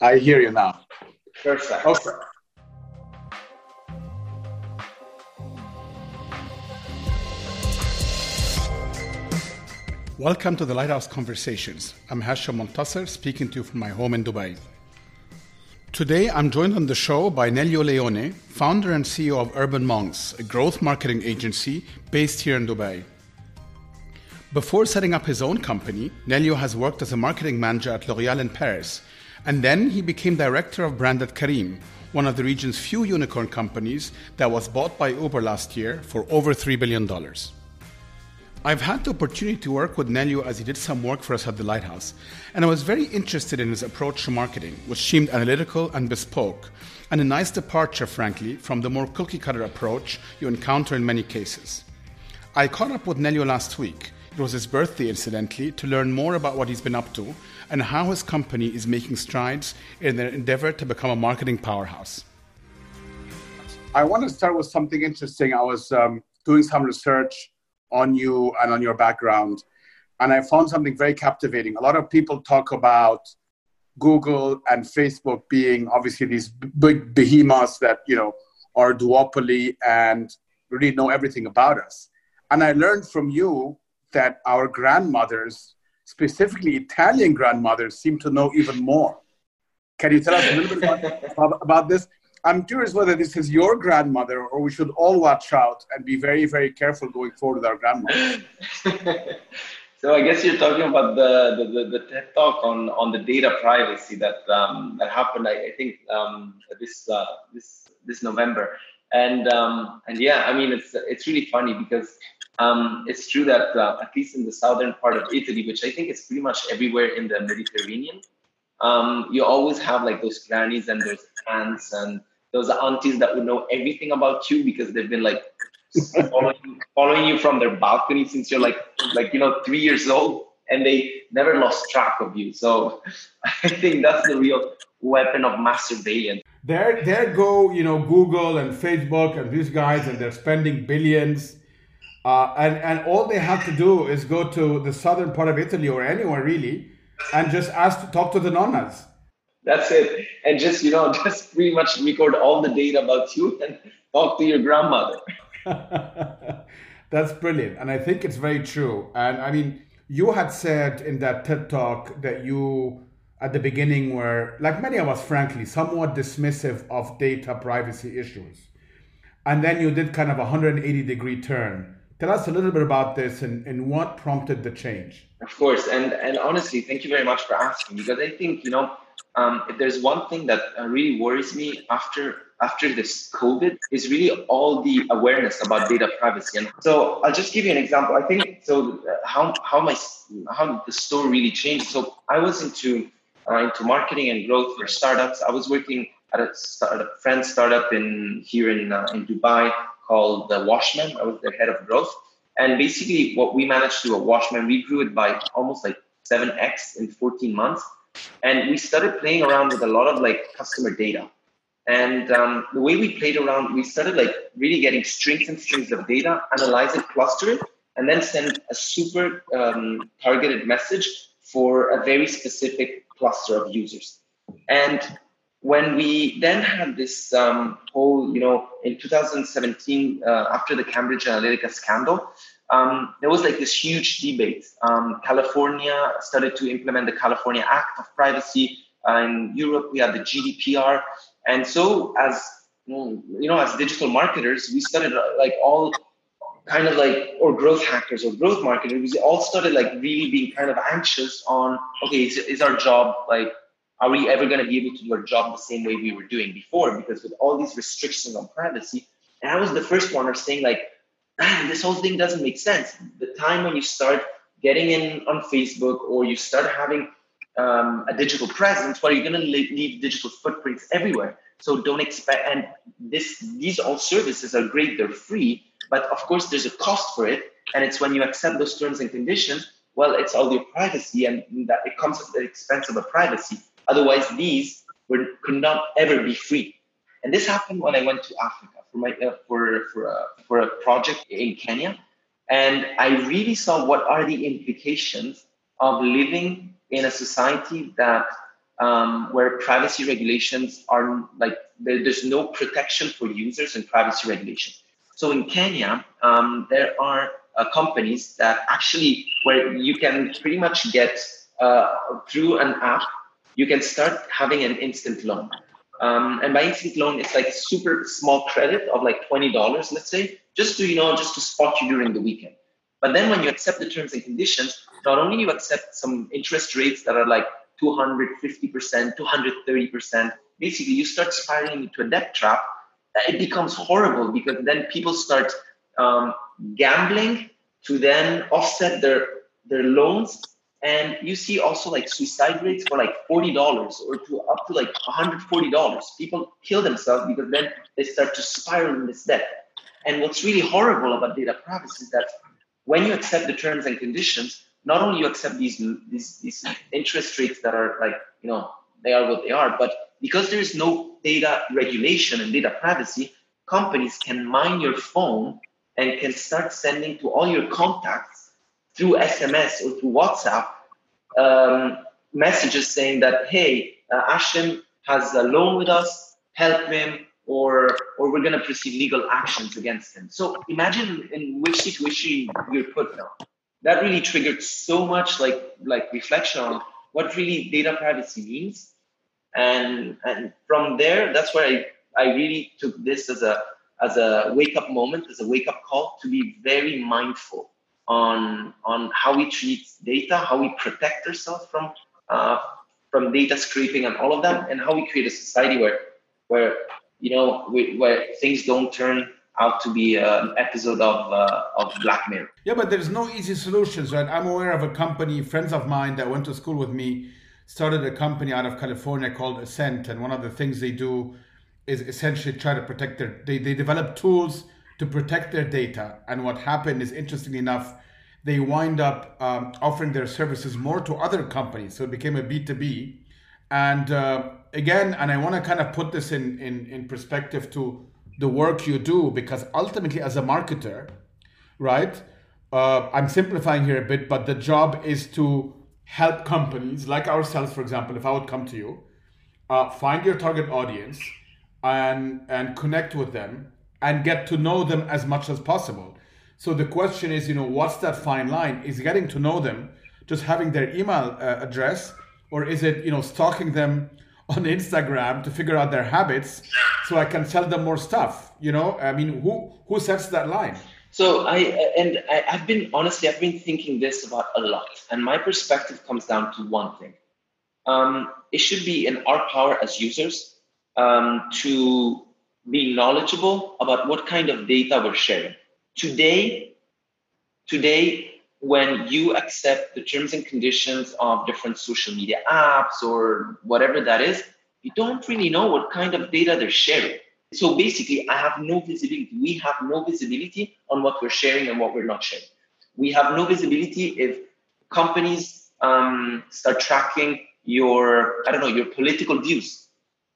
I hear you now. Perfect. Okay. Welcome to the Lighthouse Conversations. I'm Hashem Montasser, speaking to you from my home in Dubai. Today, I'm joined on the show by Nelio Leone, founder and CEO of Urban Monks, a growth marketing agency based here in Dubai. Before setting up his own company, Nelio has worked as a marketing manager at L'Oreal in Paris, and then he became director of brand at Careem, one of the region's few unicorn companies that was bought by Uber last year for over $3 billion. I've had the opportunity to work with Nelio as he did some work for us at the Lighthouse, and I was very interested in his approach to marketing, which seemed analytical and bespoke, and a nice departure, frankly, from the more cookie cutter approach you encounter in many cases. I caught up with Nelio last week. It was his birthday, incidentally, to learn more about what he's been up to and how his company is making strides in their endeavor to become a marketing powerhouse. I want to start with something interesting. I was um, doing some research on you and on your background. And I found something very captivating. A lot of people talk about Google and Facebook being obviously these big behemoths that, you know, are duopoly and really know everything about us. And I learned from you that our grandmothers, specifically Italian grandmothers, seem to know even more. Can you tell us a little bit about, about this? I'm curious whether this is your grandmother or we should all watch out and be very, very careful going forward with our grandmother. so I guess you're talking about the, the, the, the, TED talk on, on the data privacy that um, that happened, I, I think, um, this uh, this this November. And um, and yeah, I mean, it's it's really funny because um, it's true that uh, at least in the southern part of Italy, which I think is pretty much everywhere in the Mediterranean, um, you always have like those grannies and those aunts and those aunties that would know everything about you because they've been like following, following you from their balcony since you're like like you know three years old and they never lost track of you. So i think that's the real weapon of mass surveillance. There there go you know google and facebook and these guys and they're spending billions uh, and and all they have to do is go to the southern part of italy or anywhere really and just ask to talk to the nonnas that's it. And just, you know, just pretty much record all the data about you and talk to your grandmother. That's brilliant. And I think it's very true. And I mean, you had said in that TED talk that you, at the beginning, were, like many of us, frankly, somewhat dismissive of data privacy issues. And then you did kind of a 180 degree turn. Tell us a little bit about this and, and what prompted the change. Of course. And, and honestly, thank you very much for asking because I think, you know, um, if there's one thing that uh, really worries me after after this COVID is really all the awareness about data privacy. And so I'll just give you an example. I think so. Uh, how how my how the story really changed. So I was into uh, into marketing and growth for startups. I was working at a, start, a friend startup in here in uh, in Dubai called the Washmen. I was the head of growth. And basically, what we managed to do at Washmen, we grew it by almost like 7x in 14 months and we started playing around with a lot of like customer data and um, the way we played around we started like really getting strings and strings of data analyze it cluster it and then send a super um, targeted message for a very specific cluster of users and when we then had this um, whole you know in 2017 uh, after the cambridge analytica scandal um, there was like this huge debate. Um, California started to implement the California Act of Privacy. Uh, in Europe, we had the GDPR, and so as you know, as digital marketers, we started uh, like all kind of like or growth hackers or growth marketers. We all started like really being kind of anxious on okay, is, is our job like are we ever going to be able to do our job the same way we were doing before? Because with all these restrictions on privacy, and I was the first one saying like man, this whole thing doesn't make sense. The time when you start getting in on Facebook or you start having um, a digital presence, well, you're going to leave digital footprints everywhere. So don't expect, and this these all services are great, they're free, but of course there's a cost for it, and it's when you accept those terms and conditions. Well, it's all your privacy, and that it comes at the expense of a privacy. Otherwise, these could not ever be free. And this happened when I went to Africa for my uh, for for a, for a project in Kenya, and I really saw what are the implications of living in a society that um, where privacy regulations are like there, there's no protection for users and privacy regulation. So in Kenya, um, there are uh, companies that actually where you can pretty much get uh, through an app, you can start having an instant loan. Um, and by instant loan, it's like super small credit of like twenty dollars, let's say, just to you know just to spot you during the weekend. But then when you accept the terms and conditions, not only you accept some interest rates that are like 250%, 230%, basically you start spiraling into a debt trap. It becomes horrible because then people start um, gambling to then offset their their loans and you see also like suicide rates for like $40 or to up to like $140 people kill themselves because then they start to spiral in this debt. And what's really horrible about data privacy is that when you accept the terms and conditions not only you accept these, these these interest rates that are like you know they are what they are but because there is no data regulation and data privacy companies can mine your phone and can start sending to all your contacts through SMS or through WhatsApp um, messages saying that, hey, uh, Hashem has a loan with us, help him, or or we're going to proceed legal actions against him. So imagine in which situation you're put now. That really triggered so much like like reflection on what really data privacy means, and and from there, that's where I I really took this as a as a wake up moment, as a wake up call to be very mindful on on how we treat data, how we protect ourselves from uh, from data scraping and all of that, and how we create a society where where you know we, where things don't turn out to be an episode of uh, of Black Mirror. Yeah, but there's no easy solutions, right? I'm aware of a company, friends of mine that went to school with me, started a company out of California called Ascent, and one of the things they do is essentially try to protect their they, they develop tools to protect their data. And what happened is interestingly enough they wind up um, offering their services more to other companies. So it became a b2b and uh, again and i want to kind of put this in, in in perspective to the work you do because ultimately as a marketer right uh, i'm simplifying here a bit but the job is to help companies like ourselves for example if i would come to you uh, find your target audience and and connect with them and get to know them as much as possible. So the question is, you know, what's that fine line? Is getting to know them just having their email uh, address, or is it, you know, stalking them on Instagram to figure out their habits so I can sell them more stuff? You know, I mean, who who sets that line? So I and I, I've been honestly, I've been thinking this about a lot, and my perspective comes down to one thing: um, it should be in our power as users um, to be knowledgeable about what kind of data we're sharing. Today, today, when you accept the terms and conditions of different social media apps or whatever that is, you don't really know what kind of data they're sharing. So basically, I have no visibility. We have no visibility on what we're sharing and what we're not sharing. We have no visibility if companies um, start tracking your, I don't know, your political views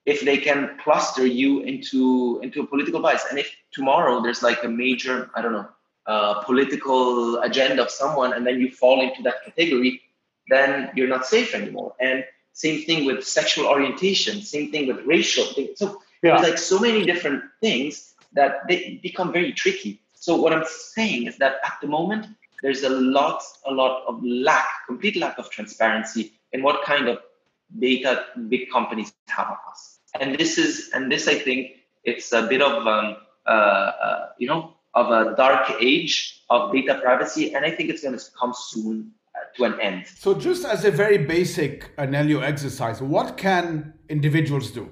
if they can cluster you into into a political bias and if tomorrow there's like a major i don't know uh, political agenda of someone and then you fall into that category then you're not safe anymore and same thing with sexual orientation same thing with racial things so yeah. there's like so many different things that they become very tricky so what i'm saying is that at the moment there's a lot a lot of lack complete lack of transparency in what kind of data big companies have of us. And this is, and this I think it's a bit of, um, uh, uh, you know, of a dark age of data privacy, and I think it's going to come soon uh, to an end. So, just as a very basic Anelio exercise, what can individuals do?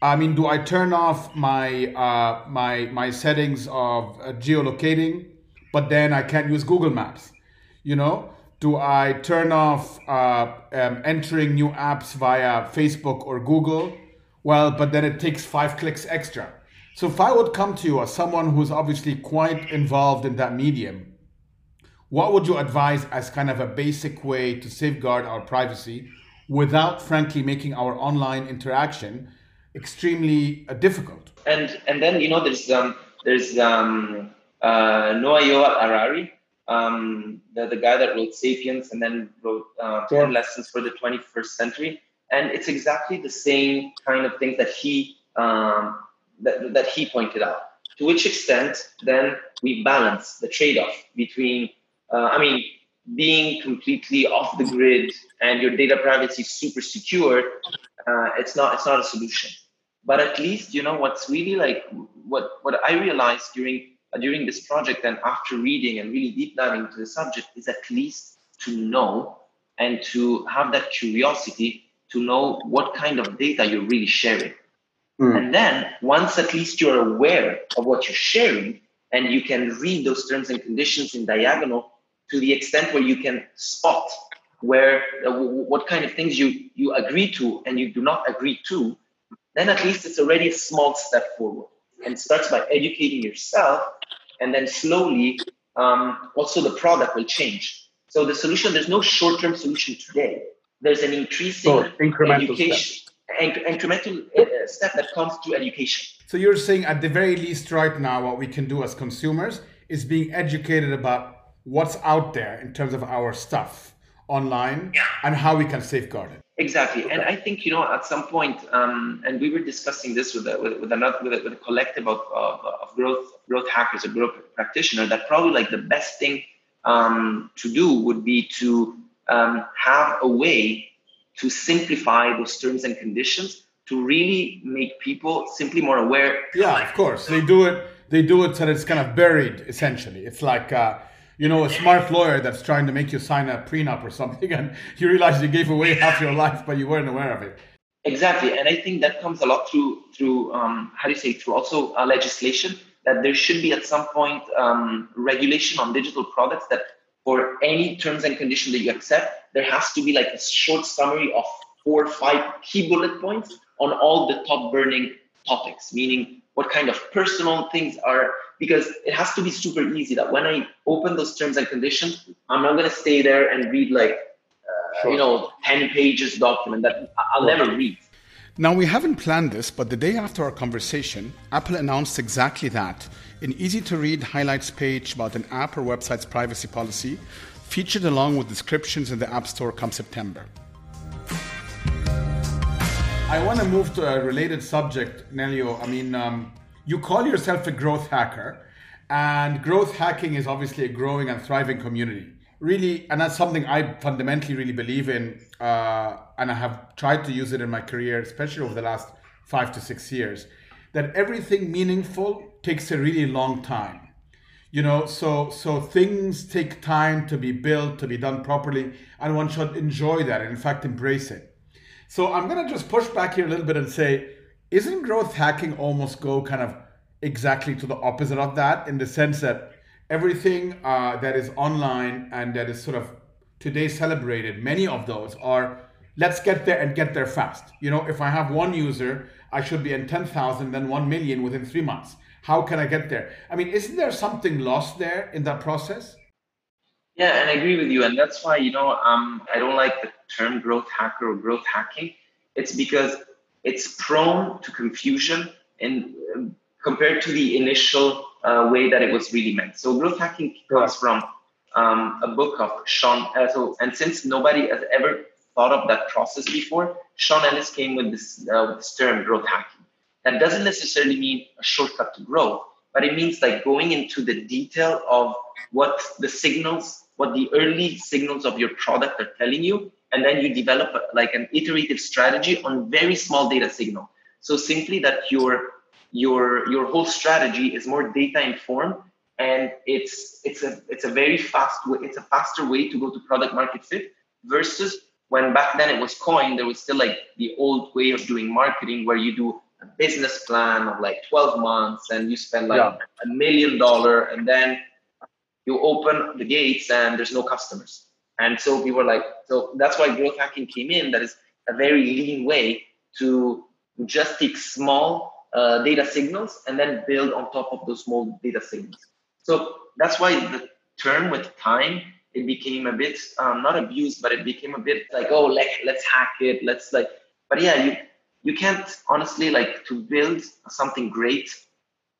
I mean, do I turn off my uh, my my settings of uh, geolocating, but then I can't use Google Maps? You know, do I turn off uh, um, entering new apps via Facebook or Google? Well, but then it takes five clicks extra. So if I would come to you as someone who's obviously quite involved in that medium, what would you advise as kind of a basic way to safeguard our privacy without, frankly, making our online interaction extremely uh, difficult? And and then you know there's um, there's um, uh, Noah Yoav Harari, um, the, the guy that wrote *Sapiens* and then wrote uh, 10 Lessons for the 21st Century. And it's exactly the same kind of things that he um, that, that he pointed out. To which extent then we balance the trade-off between, uh, I mean, being completely off the grid and your data privacy super secure, uh, it's not it's not a solution. But at least you know what's really like what what I realized during uh, during this project and after reading and really deep diving into the subject is at least to know and to have that curiosity to know what kind of data you're really sharing. Mm. And then once at least you're aware of what you're sharing and you can read those terms and conditions in diagonal to the extent where you can spot where uh, what kind of things you you agree to and you do not agree to then at least it's already a small step forward and starts by educating yourself and then slowly um, also the product will change so the solution there's no short-term solution today there's an increasing so incremental education step. incremental uh, step that comes through education so you're saying at the very least right now what we can do as consumers is being educated about what's out there in terms of our stuff online yeah. and how we can safeguard it. Exactly, and I think you know at some point, um, and we were discussing this with a, with, with another with a, with a collective of, of, of, growth growth hackers, a growth practitioner. That probably like the best thing um, to do would be to um, have a way to simplify those terms and conditions to really make people simply more aware. Yeah, of course, they do it. They do it so that it's kind of buried. Essentially, it's like. Uh, you know, a smart lawyer that's trying to make you sign a prenup or something, and you realize you gave away half your life, but you weren't aware of it. Exactly, and I think that comes a lot through through um, how do you say through also uh, legislation that there should be at some point um, regulation on digital products that for any terms and conditions that you accept, there has to be like a short summary of four or five key bullet points on all the top burning topics, meaning what kind of personal things are because it has to be super easy that when I open those terms and conditions, I'm not going to stay there and read like, uh, sure. you know, 10 pages document that I'll never read. Now, we haven't planned this, but the day after our conversation, Apple announced exactly that an easy to read highlights page about an app or website's privacy policy, featured along with descriptions in the App Store come September. I want to move to a related subject, Nelio. I mean, um, you call yourself a growth hacker, and growth hacking is obviously a growing and thriving community. Really, and that's something I fundamentally really believe in, uh, and I have tried to use it in my career, especially over the last five to six years. That everything meaningful takes a really long time you know so so things take time to be built to be done properly and one should enjoy that and in fact embrace it so i'm to just push back here a little bit and say isn't growth hacking almost go kind of exactly to the opposite of that in the sense that everything uh, that is online and that is sort of today celebrated, many of those are let's get there and get there fast. You know, if I have one user, I should be in 10,000, then 1 million within three months. How can I get there? I mean, isn't there something lost there in that process? Yeah, and I agree with you. And that's why, you know, um, I don't like the term growth hacker or growth hacking. It's because it's prone to confusion and compared to the initial uh, way that it was really meant. So growth hacking comes from um, a book of Sean. Uh, so and since nobody has ever thought of that process before, Sean Ellis came with this uh, this term growth hacking. That doesn't necessarily mean a shortcut to growth, but it means like going into the detail of what the signals, what the early signals of your product are telling you, and then you develop a, like an iterative strategy on very small data signal. So simply that your your your whole strategy is more data informed and it's it's a it's a very fast way it's a faster way to go to product market fit versus when back then it was coin there was still like the old way of doing marketing where you do a business plan of like 12 months and you spend like yeah. a million dollar and then you open the gates and there's no customers and so we were like, so that's why growth hacking came in. That is a very lean way to just take small uh, data signals and then build on top of those small data signals. So that's why the term with time it became a bit um, not abused, but it became a bit like, oh, let, let's hack it. Let's like, but yeah, you you can't honestly like to build something great.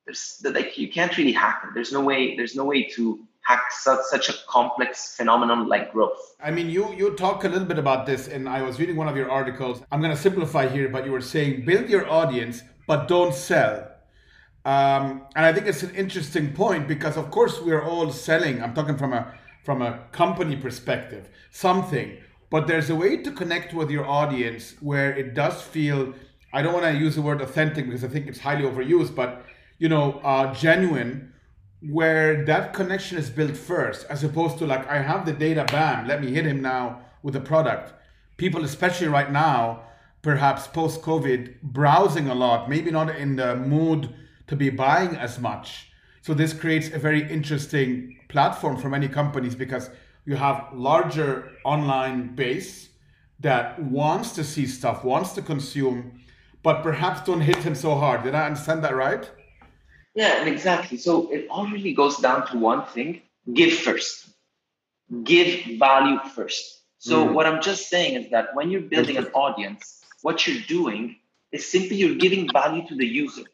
There's like you can't really hack it. There's no way. There's no way to hack such, such a complex phenomenon like growth. I mean, you you talk a little bit about this, and I was reading one of your articles. I'm going to simplify here, but you were saying build your audience, but don't sell. Um, and I think it's an interesting point because, of course, we're all selling. I'm talking from a from a company perspective, something. But there's a way to connect with your audience where it does feel. I don't want to use the word authentic because I think it's highly overused, but you know, uh, genuine where that connection is built first, as opposed to like, I have the data, bam, let me hit him now with a product. People, especially right now, perhaps post COVID, browsing a lot, maybe not in the mood to be buying as much. So this creates a very interesting platform for many companies because you have larger online base that wants to see stuff, wants to consume, but perhaps don't hit him so hard. Did I understand that right? Yeah, exactly. So it all really goes down to one thing give first. Give value first. So, mm. what I'm just saying is that when you're building an audience, what you're doing is simply you're giving value to the user.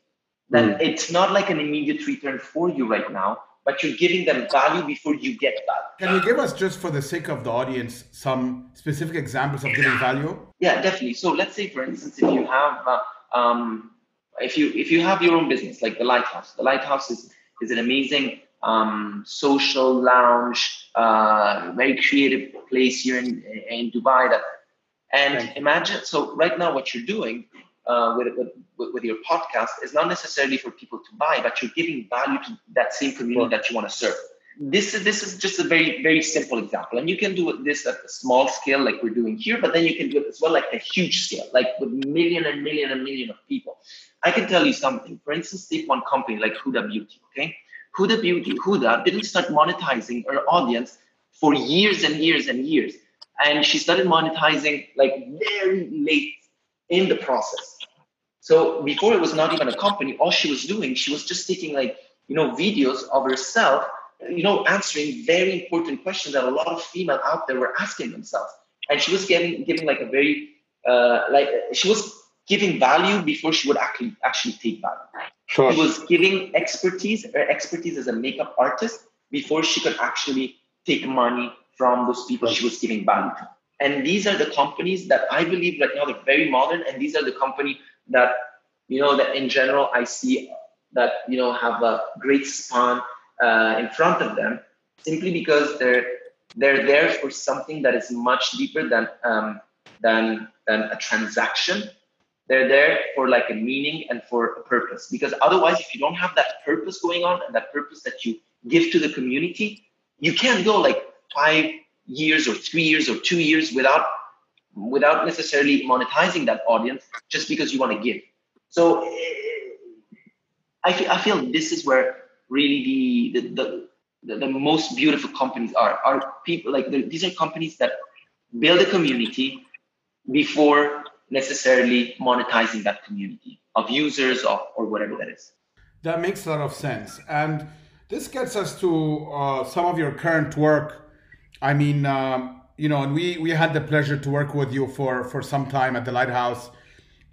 That mm. it's not like an immediate return for you right now, but you're giving them value before you get value. Can you give us, just for the sake of the audience, some specific examples of giving value? Yeah, definitely. So, let's say, for instance, if you have uh, um, if you if you have your own business like the lighthouse the lighthouse is is an amazing um, social lounge uh, very creative place here in in dubai that and imagine so right now what you're doing uh, with, with, with your podcast is not necessarily for people to buy but you're giving value to that same community that you want to serve this is this is just a very very simple example and you can do this at a small scale like we're doing here but then you can do it as well like a huge scale like with million and million and million of people I can tell you something. For instance, take one company like Huda Beauty, okay? Huda Beauty, Huda didn't start monetizing her audience for years and years and years. And she started monetizing like very late in the process. So before it was not even a company, all she was doing, she was just taking like, you know, videos of herself, you know, answering very important questions that a lot of female out there were asking themselves. And she was giving giving like a very uh, like she was giving value before she would actually actually take value. Sure. She was giving expertise her expertise as a makeup artist before she could actually take money from those people she was giving value to. And these are the companies that I believe right now they're very modern, and these are the company that you know that in general I see that you know have a great span uh, in front of them, simply because they're they're there for something that is much deeper than um, than than a transaction they're there for like a meaning and for a purpose. Because otherwise, if you don't have that purpose going on and that purpose that you give to the community, you can't go like five years or three years or two years without without necessarily monetizing that audience just because you want to give. So I feel, I feel this is where really the the, the, the most beautiful companies are are people like the, these are companies that build a community before necessarily monetizing that community of users or, or whatever that is. That makes a lot of sense. And this gets us to uh, some of your current work. I mean, um, you know, and we, we had the pleasure to work with you for, for some time at the Lighthouse.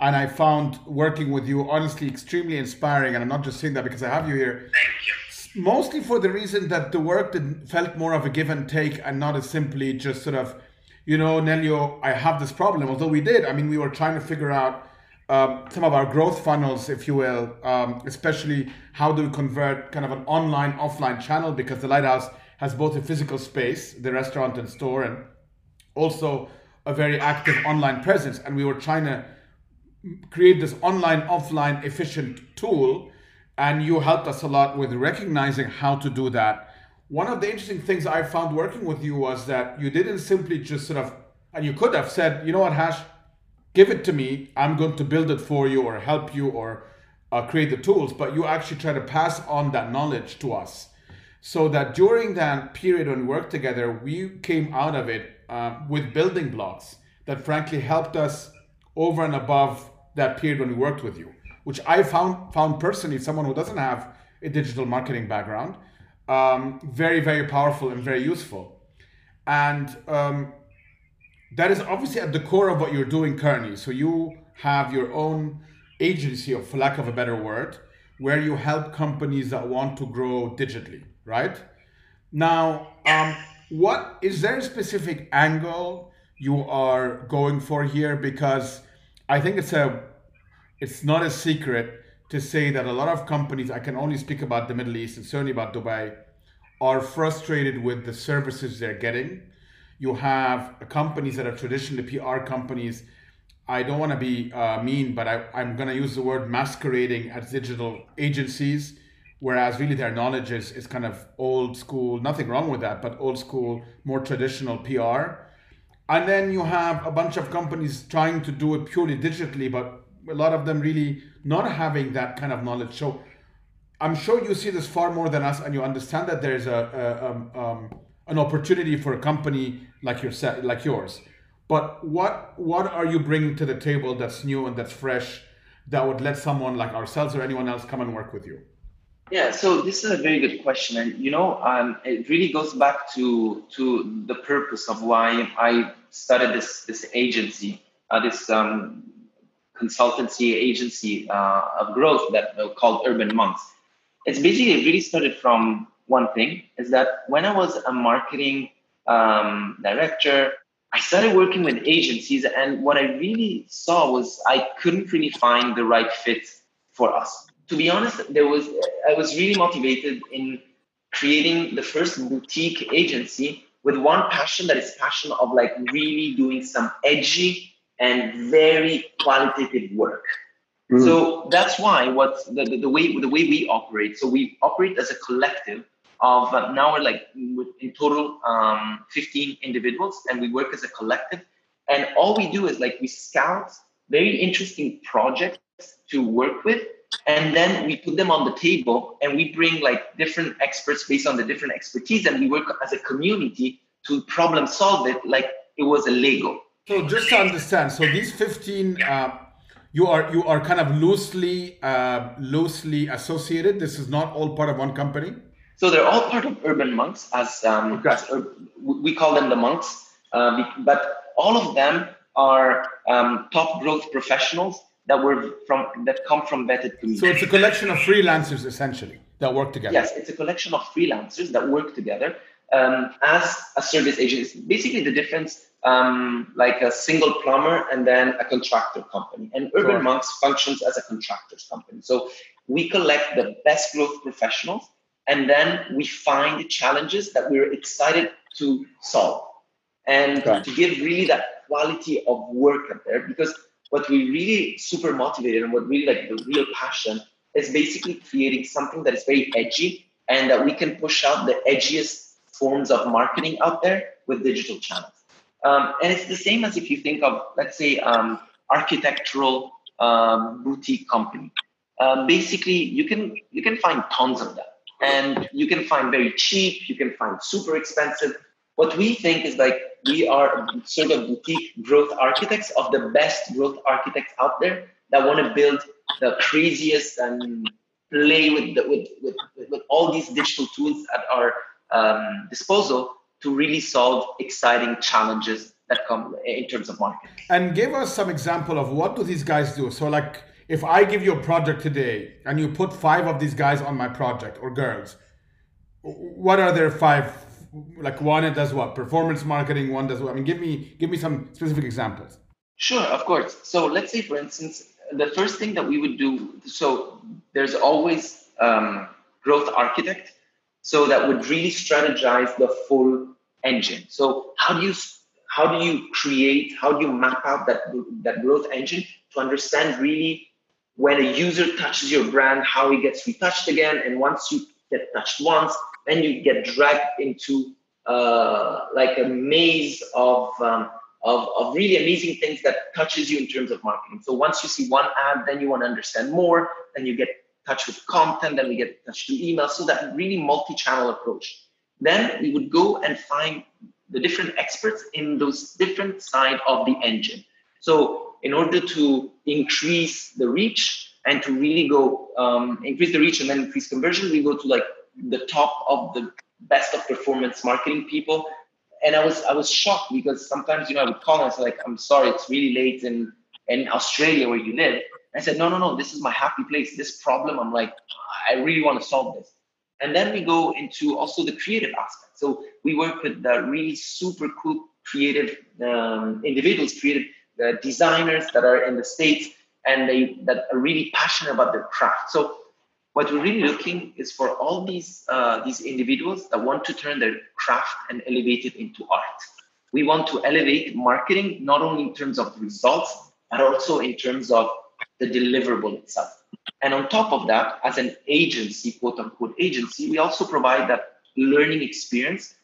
And I found working with you honestly extremely inspiring. And I'm not just saying that because I have you here. Thank you. Mostly for the reason that the work felt more of a give and take and not as simply just sort of you know, Nelio, I have this problem. Although we did, I mean, we were trying to figure out um, some of our growth funnels, if you will, um, especially how do we convert kind of an online offline channel because the Lighthouse has both a physical space, the restaurant and store, and also a very active online presence. And we were trying to create this online offline efficient tool. And you helped us a lot with recognizing how to do that one of the interesting things I found working with you was that you didn't simply just sort of, and you could have said, you know what, Hash, give it to me. I'm going to build it for you or help you or uh, create the tools, but you actually try to pass on that knowledge to us. So that during that period when we worked together, we came out of it uh, with building blocks that frankly helped us over and above that period when we worked with you, which I found found personally someone who doesn't have a digital marketing background um, very, very powerful and very useful. And um, that is obviously at the core of what you're doing currently. So you have your own agency, or for lack of a better word, where you help companies that want to grow digitally, right? Now, um, what is there a specific angle you are going for here? Because I think it's a it's not a secret to say that a lot of companies, I can only speak about the Middle East and certainly about Dubai, are frustrated with the services they're getting. You have companies that are traditionally PR companies. I don't want to be uh, mean, but I, I'm going to use the word masquerading as digital agencies, whereas really their knowledge is, is kind of old school, nothing wrong with that, but old school, more traditional PR. And then you have a bunch of companies trying to do it purely digitally, but a lot of them really not having that kind of knowledge. So I'm sure you see this far more than us, and you understand that there's a, a um, um, an opportunity for a company like your like yours. But what what are you bringing to the table that's new and that's fresh that would let someone like ourselves or anyone else come and work with you? Yeah, so this is a very good question, and you know, um, it really goes back to to the purpose of why I started this this agency, uh, this um, consultancy agency uh, of growth that uh, called Urban Monks. It's basically it really started from one thing is that when I was a marketing um, director, I started working with agencies, and what I really saw was I couldn't really find the right fit for us. To be honest, there was I was really motivated in creating the first boutique agency with one passion that is passion of like really doing some edgy and very qualitative work. Mm. So that's why what the, the, the, way the way we operate. So we operate as a collective of uh, now we're like in total um, 15 individuals, and we work as a collective. And all we do is like we scout very interesting projects to work with, and then we put them on the table, and we bring like different experts based on the different expertise, and we work as a community to problem solve it like it was a Lego. So just to understand, so these 15, uh, you are you are kind of loosely uh, loosely associated. This is not all part of one company. So they're all part of Urban Monks, as, um, okay. as we call them the monks, uh, but all of them are um, top growth professionals that were from that come from vetted communities. So it's a collection of freelancers essentially that work together. Yes, it's a collection of freelancers that work together um, as a service agent. Basically, the difference um, like a single plumber and then a contractor company. And Urban sure. Monks functions as a contractors company. So we collect the best growth professionals and then we find challenges that we're excited to solve and okay. to give really that quality of work up there because what we really super motivated and what really like the real passion is basically creating something that is very edgy and that we can push out the edgiest forms of marketing out there with digital channels. Um, and it's the same as if you think of, let's say, um, architectural um, boutique company. Um, basically, you can you can find tons of them, and you can find very cheap. You can find super expensive. What we think is like we are sort of boutique growth architects of the best growth architects out there that want to build the craziest and play with, the, with, with, with all these digital tools at our um, disposal to really solve exciting challenges that come in terms of marketing. And give us some example of what do these guys do? So like if I give you a project today and you put five of these guys on my project or girls, what are their five like one does what? Performance marketing, one does what? I mean give me give me some specific examples. Sure, of course. So let's say for instance, the first thing that we would do, so there's always um, growth architect so that would really strategize the full engine. So how do you how do you create, how do you map out that, that growth engine to understand really when a user touches your brand, how he gets retouched again. And once you get touched once, then you get dragged into uh, like a maze of, um, of, of really amazing things that touches you in terms of marketing. So once you see one ad, then you want to understand more, then you get touch with content, then we get touch to email. So that really multi-channel approach. Then we would go and find the different experts in those different side of the engine. So in order to increase the reach and to really go um, increase the reach and then increase conversion, we go to like the top of the best of performance marketing people. And I was I was shocked because sometimes you know I would call and say like I'm sorry it's really late in in Australia where you live I said, no, no, no, this is my happy place. This problem, I'm like, I really want to solve this. And then we go into also the creative aspect. So we work with the really super cool creative um, individuals, creative uh, designers that are in the States and they that are really passionate about their craft. So what we're really looking is for all these uh, these individuals that want to turn their craft and elevate it into art. We want to elevate marketing not only in terms of results, but also in terms of the deliverable itself. And on top of that, as an agency, quote unquote agency, we also provide that learning experience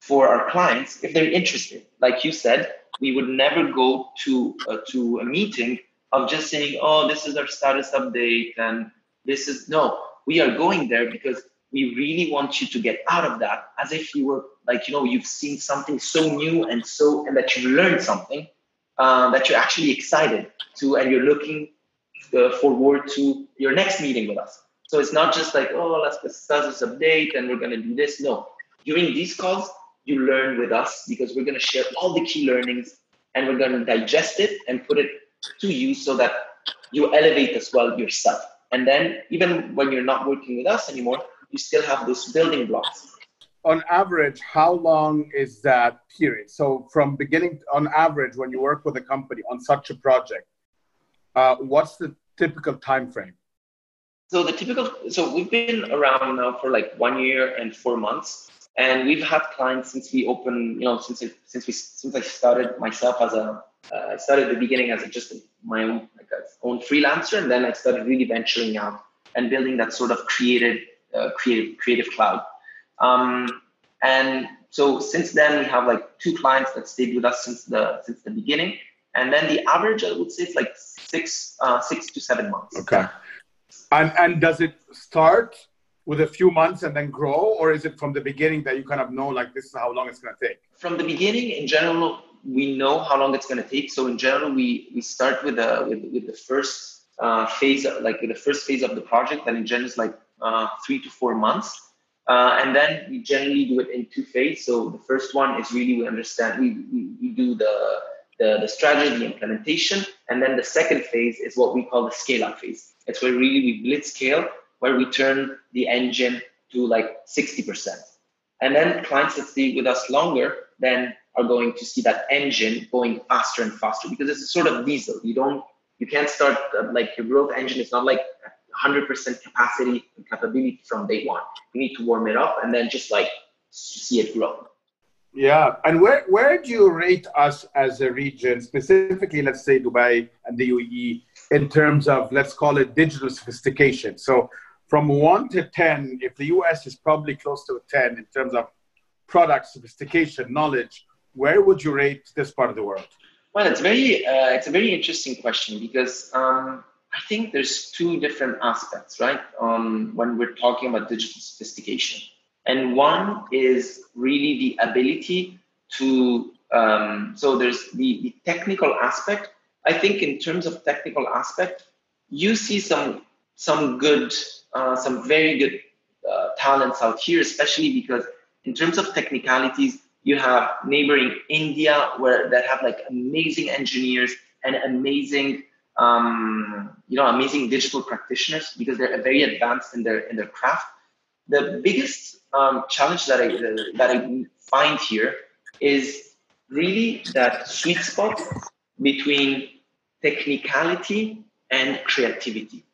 for our clients if they're interested. Like you said, we would never go to uh, to a meeting of just saying, "Oh, this is our status update," and this is no. We are going there because we really want you to get out of that as if you were like you know you've seen something so new and so and that you've learned something uh, that you're actually excited to and you're looking uh, forward to your next meeting with us. So it's not just like, oh, let's discuss this update and we're going to do this. No, during these calls, you learn with us because we're going to share all the key learnings and we're going to digest it and put it to you so that you elevate as well yourself. And then even when you're not working with us anymore, you still have those building blocks. On average, how long is that period? So from beginning on average, when you work with a company on such a project, uh, what's the typical time frame? So the typical, so we've been around now for like one year and four months, and we've had clients since we opened, you know, since since we since I started myself as a, uh, I started the beginning as a, just my own own freelancer, and then I started really venturing out and building that sort of creative, uh, creative, creative cloud. Um, and so since then, we have like two clients that stayed with us since the since the beginning, and then the average I would say is like six uh, six to seven months. Okay. And and does it start with a few months and then grow, or is it from the beginning that you kind of know like this is how long it's going to take? From the beginning, in general, we know how long it's going to take. So in general, we we start with the with, with the first uh, phase, like the first phase of the project, that in general is like uh, three to four months. Uh, and then we generally do it in two phases. So the first one is really we understand we, we, we do the the, the strategy, the implementation, and then the second phase is what we call the scale up phase. It's where really we blitz scale, where we turn the engine to like 60%. And then clients that stay with us longer then are going to see that engine going faster and faster because it's a sort of diesel. You don't, you can't start uh, like your growth engine is not like 100% capacity and capability from day one. You need to warm it up and then just like see it grow. Yeah, and where where do you rate us as a region, specifically, let's say Dubai and the UAE, in terms of let's call it digital sophistication? So, from one to ten, if the US is probably close to ten in terms of product sophistication, knowledge, where would you rate this part of the world? Well, it's very uh, it's a very interesting question because um, I think there's two different aspects, right? Um, when we're talking about digital sophistication. And one is really the ability to, um, so there's the, the technical aspect. I think in terms of technical aspect, you see some, some good, uh, some very good uh, talents out here, especially because in terms of technicalities, you have neighboring India where that have like amazing engineers and amazing um, you know amazing digital practitioners because they're very advanced in their in their craft. The biggest um, challenge that I that I find here is really that sweet spot between technicality and creativity.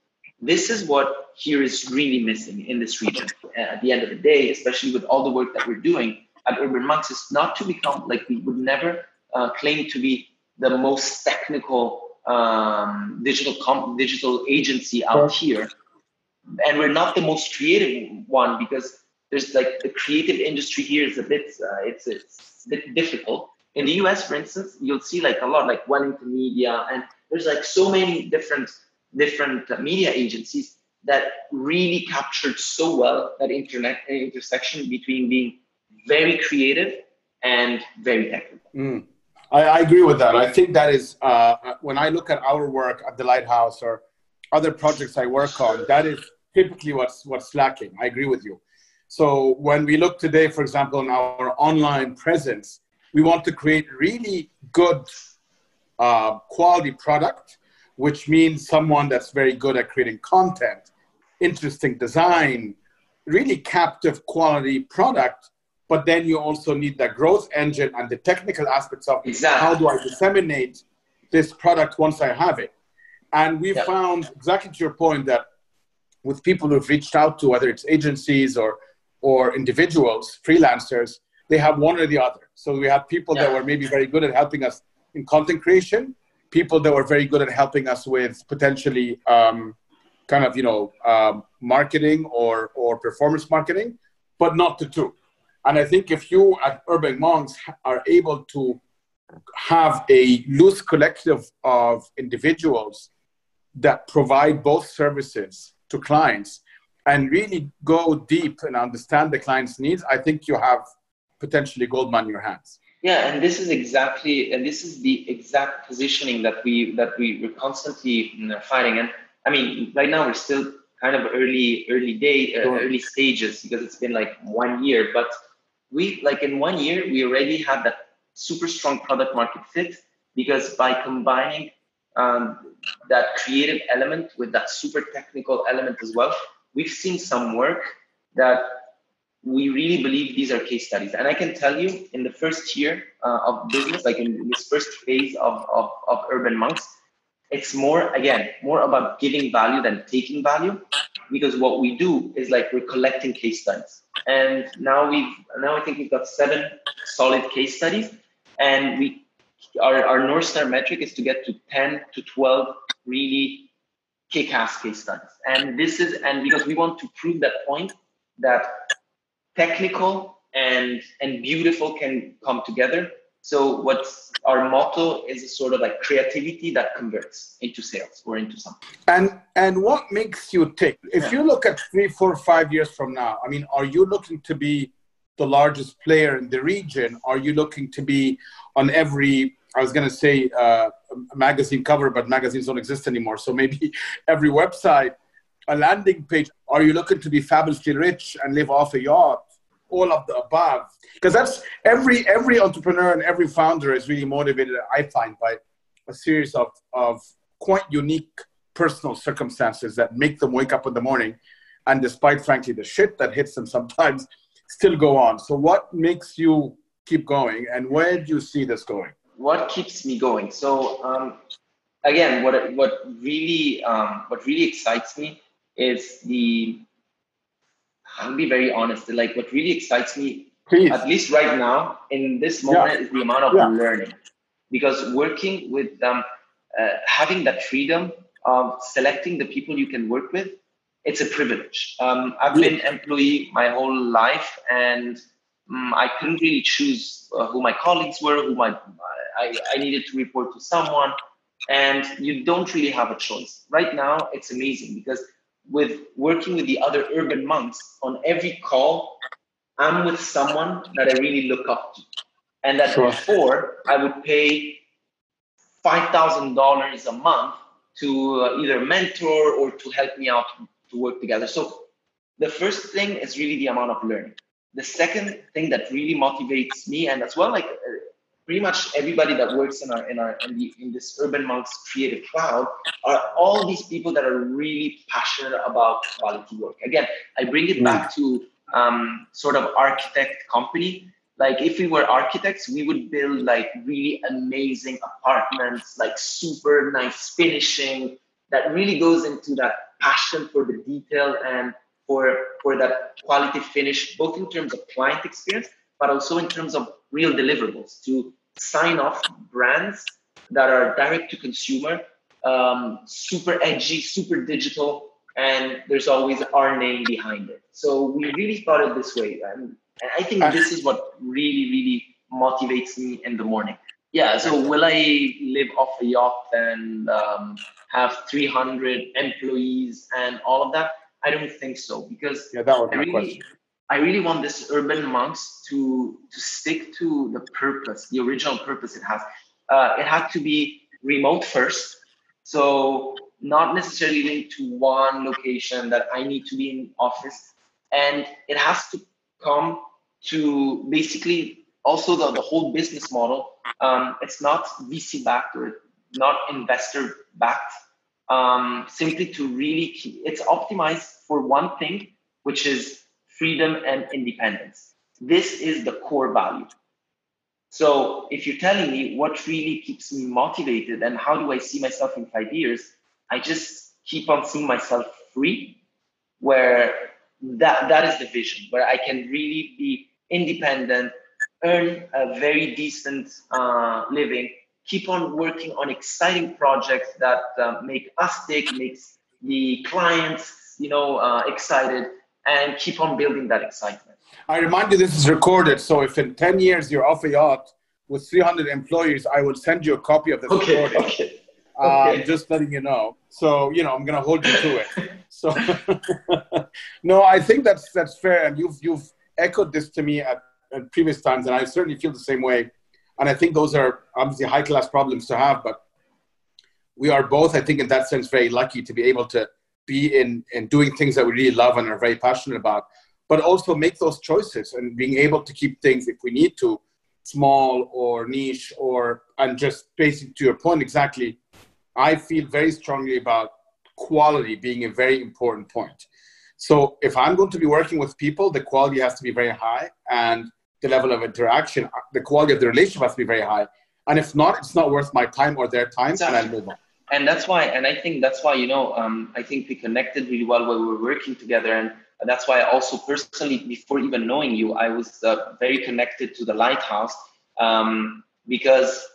This is what here is really missing in this region. At the end of the day, especially with all the work that we're doing at Urban Monks, is not to become like we would never uh, claim to be the most technical um, digital comp- digital agency out here, and we're not the most creative one because there's like the creative industry here is a bit uh, it's, it's a bit difficult. In the US, for instance, you'll see like a lot like Wellington Media, and there's like so many different different uh, media agencies that really captured so well that internet intersection between being very creative and very technical. Mm. I, I, agree with that. I think that is uh, when I look at our work at the Lighthouse or other projects I work on, that is typically what's what's lacking. I agree with you. So when we look today, for example, in our online presence, we want to create really good uh, quality product, which means someone that's very good at creating content, interesting design, really captive quality product, but then you also need the growth engine and the technical aspects of exactly. how do I disseminate this product once I have it. And we yeah. found exactly to your point that with people who've reached out to, whether it's agencies or or individuals, freelancers, they have one or the other. So we have people yeah. that were maybe very good at helping us in content creation, people that were very good at helping us with potentially um, kind of you know um, marketing or or performance marketing, but not the two. And I think if you at Urban Monks are able to have a loose collective of individuals that provide both services to clients and really go deep and understand the client's needs, I think you have potentially gold mine in your hands. Yeah, and this is exactly, and this is the exact positioning that we that we we're constantly fighting. And I mean, right now we're still kind of early, early day, uh, early stages because it's been like one year. But we like in one year we already had that super strong product market fit because by combining um, that creative element with that super technical element as well, we've seen some work that we really believe these are case studies. And I can tell you in the first year uh, of business, like in this first phase of, of, of Urban Monks, it's more, again, more about giving value than taking value because what we do is like we're collecting case studies. And now we've, now I think we've got seven solid case studies and we, our, our North Star metric is to get to 10 to 12 really kick-ass case studies. And this is, and because we want to prove that point that technical and and beautiful can come together. So what's our motto is a sort of like creativity that converts into sales or into something. And and what makes you tick? If yeah. you look at three, four, five years from now, I mean, are you looking to be the largest player in the region? Are you looking to be on every I was going to say uh, magazine cover, but magazines don't exist anymore. So maybe every website, a landing page. Are you looking to be fabulously rich and live off a yacht? All of the above. Because that's every every entrepreneur and every founder is really motivated i find by a series of of quite unique personal circumstances that make them wake up in the morning and despite frankly the shit that hits them sometimes still go on. So what makes you keep going and where do you see this going? What keeps me going? So um, again what what really um, what really excites me is the I'll be very honest. Like what really excites me, Please. at least right now, in this moment, yeah. is the amount of yeah. learning. Because working with them, uh, having that freedom of selecting the people you can work with, it's a privilege. Um, I've been employee my whole life, and um, I couldn't really choose uh, who my colleagues were, who my I, I needed to report to someone, and you don't really have a choice. Right now, it's amazing because with working with the other urban monks on every call i'm with someone that i really look up to. And that sure. before i would pay $5000 a month to uh, either mentor or to help me out to work together. So the first thing is really the amount of learning. The second thing that really motivates me and as well like uh, pretty much everybody that works in our in our in, the, in this urban monks creative cloud are all these people that are really passionate about quality work. Again i bring it back to um, sort of architect company. Like if we were architects we would build like really amazing apartments like super nice finishing that really goes into that passion for the detail and for for that quality finish both in terms of client experience but also in terms of real deliverables to sign off brands that are direct to consumer, um, super edgy, super digital, and there's always our name behind it. So we really thought it this way. And, and I think this is what really, really motivates me in the morning. Yeah, so will I live off a yacht and um, have 300 employees and all of that? I don't think so because yeah, that was my really, question. I really want this urban monks to to stick to the purpose, the original purpose it has. Uh, it had to be remote first, so not necessarily linked to one location that I need to be in office, and it has to come to basically also the, the whole business model. Um, it's not VC backed or not investor backed. Um, simply to really keep it's optimized for one thing, which is freedom, and independence. This is the core value. So if you're telling me what really keeps me motivated and how do I see myself in five years, I just keep on seeing myself free, where that that is the vision, where I can really be independent, earn a very decent uh, living, keep on working on exciting projects that uh, make us tick, makes the clients, you know, uh, excited, and keep on building that excitement. I remind you, this is recorded. So if in 10 years you're off a yacht with 300 employees, I will send you a copy of the okay, recording. Okay. Um, just letting you know. So you know, I'm going to hold you to it. So no, I think that's that's fair, and you've you've echoed this to me at, at previous times, and I certainly feel the same way. And I think those are obviously high class problems to have, but we are both, I think, in that sense, very lucky to be able to be in in doing things that we really love and are very passionate about, but also make those choices and being able to keep things if we need to small or niche or and just basic to your point exactly i feel very strongly about quality being a very important point. So if i'm going to be working with people the quality has to be very high and the level of interaction the quality of the relationship has to be very high. And if not it's not worth my time or their time exactly. and i'll move on and that's why and i think that's why you know um, i think we connected really well when we were working together. And that's why I also personally, before even knowing you, I was uh, very connected to the lighthouse um, because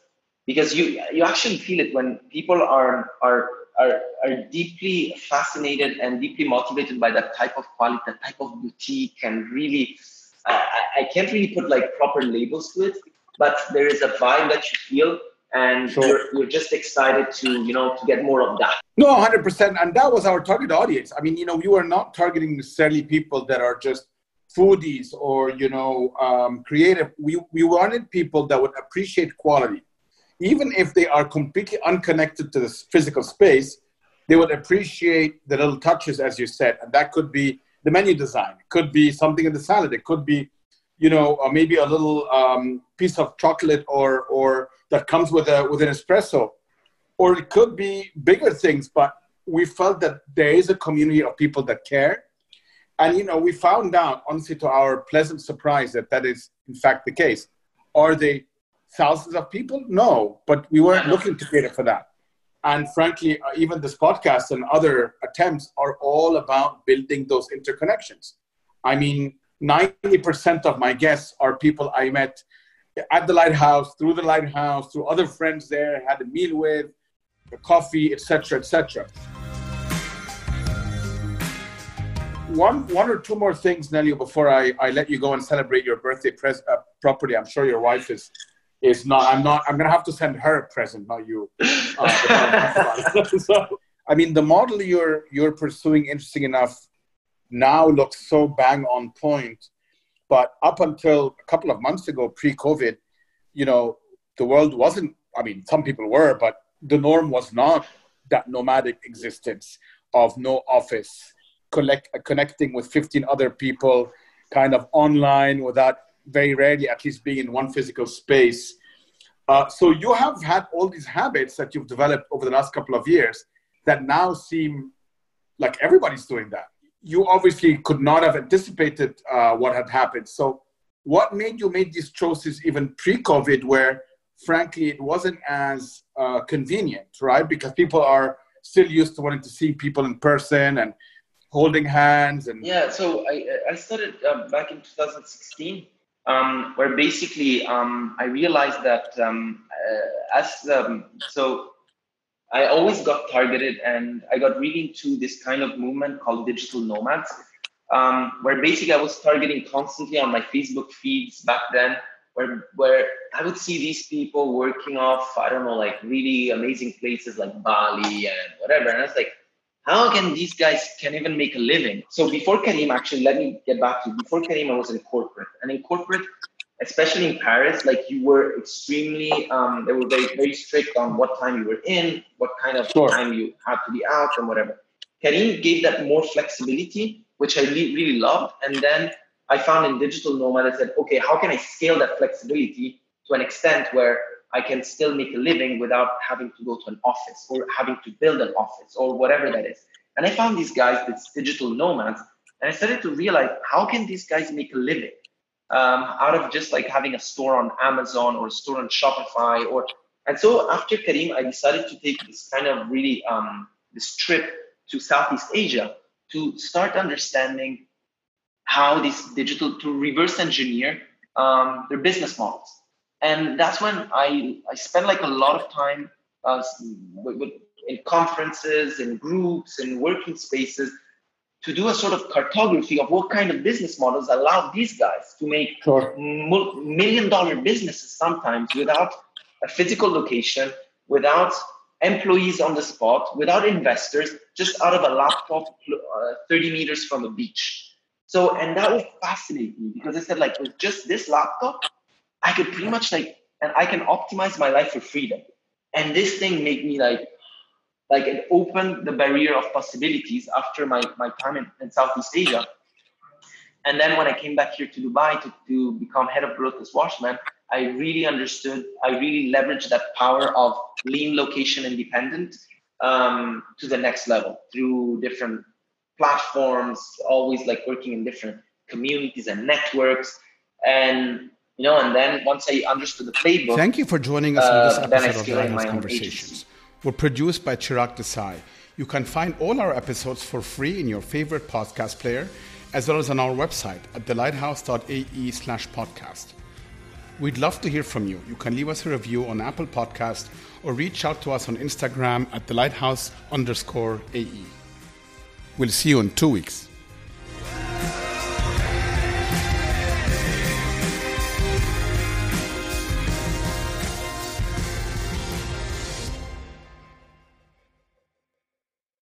because you you actually feel it when people are are are, are deeply fascinated and deeply motivated by that type of quality, that type of boutique, and really, I, I can't really put like proper labels to it, but there is a vibe that you feel and sure. you're, you're, just excited to you know to get more of that. No 100% and that was our target audience. I mean you know we were not targeting necessarily people that are just foodies or you know um, creative. We, we wanted people that would appreciate quality. Even if they are completely unconnected to the physical space they would appreciate the little touches as you said. And that could be the menu design. It could be something in the salad. It could be you know uh, maybe a little um, piece of chocolate or or that comes with a with an espresso, or it could be bigger things. But we felt that there is a community of people that care, and you know we found out, honestly, to our pleasant surprise, that that is in fact the case. Are they thousands of people? No, but we weren't looking to cater for that. And frankly, uh, even this podcast and other attempts are all about building those interconnections. I mean, 90% of my guests are people I met at the lighthouse, through the lighthouse, through other friends there, had a meal with, a coffee, etc., etc. One, one or two more things, Nelly, before I, I let you go and celebrate your birthday pres- uh, properly. I'm sure your wife is is not. I'm not. I'm gonna have to send her a present, not you. Uh, so, I mean, the model you're you're pursuing, interesting enough, now looks so bang on point but up until a couple of months ago, pre-COVID, you know, the world wasn't. I mean, some people were, but the norm was not that nomadic existence of no office, collect, connecting with 15 other people, kind of online without very rarely at least being in one physical space. Uh, so you have had all these habits that you've developed over the last couple of years that now seem like everybody's doing that you obviously could not have anticipated uh, what had happened. So, what made you make these choices even pre-COVID, where frankly it wasn't as uh, convenient, right? Because people are still used to wanting to see people in person and holding hands and yeah. So I I started uh, back in 2016. Um, where basically um, I realized that um, uh, as um, so I always got targeted and I got really into this kind of movement called digital nomads, um, where basically I was targeting constantly on my Facebook feeds back then, where, where I would see these people working off, I don't know, like really amazing places like Bali and whatever. And I was like, how can these guys can even make a living? So before Careem, actually, let me get back to you. before Careem, I was in corporate. And in corporate, especially in Paris, like you were extremely, um, they were very, very strict on what time you were in, what kind of sure. time you had to be out, and whatever. Careem gave that more flexibility, which I really, really loved. And then I found in digital nomad, I said, okay, how can I scale that flexibility to an extent where I can still make a living without having to go to an office or having to build an office or whatever that is. And I found these guys, these digital nomads, And I started to realize how can these guys make a living um, out of just like having a store on Amazon or a store on Shopify or and so after Careem, I decided to take this kind of really um, this trip to Southeast Asia to start understanding how these digital to reverse engineer um, their business models. And that's when I, I spent like a lot of time uh, in conferences and groups and working spaces to do a sort of cartography of what kind of business models allow these guys to make sure. million dollar businesses sometimes without a physical location, without employees on the spot, without investors, just out of a laptop uh, 30 meters from a beach. So, and that would fascinate me because I said, like, with just this laptop, I could pretty much like, and I can optimize my life for freedom. And this thing made me like, like it opened the barrier of possibilities after my, my time in, in Southeast Asia. And then when I came back here to Dubai to, to become head of growth as Washmen, I really understood, I really leveraged that power of lean location independent um, to the next level through different platforms, always like working in different communities and networks. And you know, and then once I understood the playbook. Thank you for joining us on this uh, episode of Conversations. We're produced by Chirag Desai. You can find all our episodes for free in your favorite podcast player, as well as on our website at thelighthouse.ae slash podcast. We'd love to hear from you. You can leave us a review on Apple Podcast or reach out to us on Instagram at the lighthouse underscore AE. We'll see you in two weeks.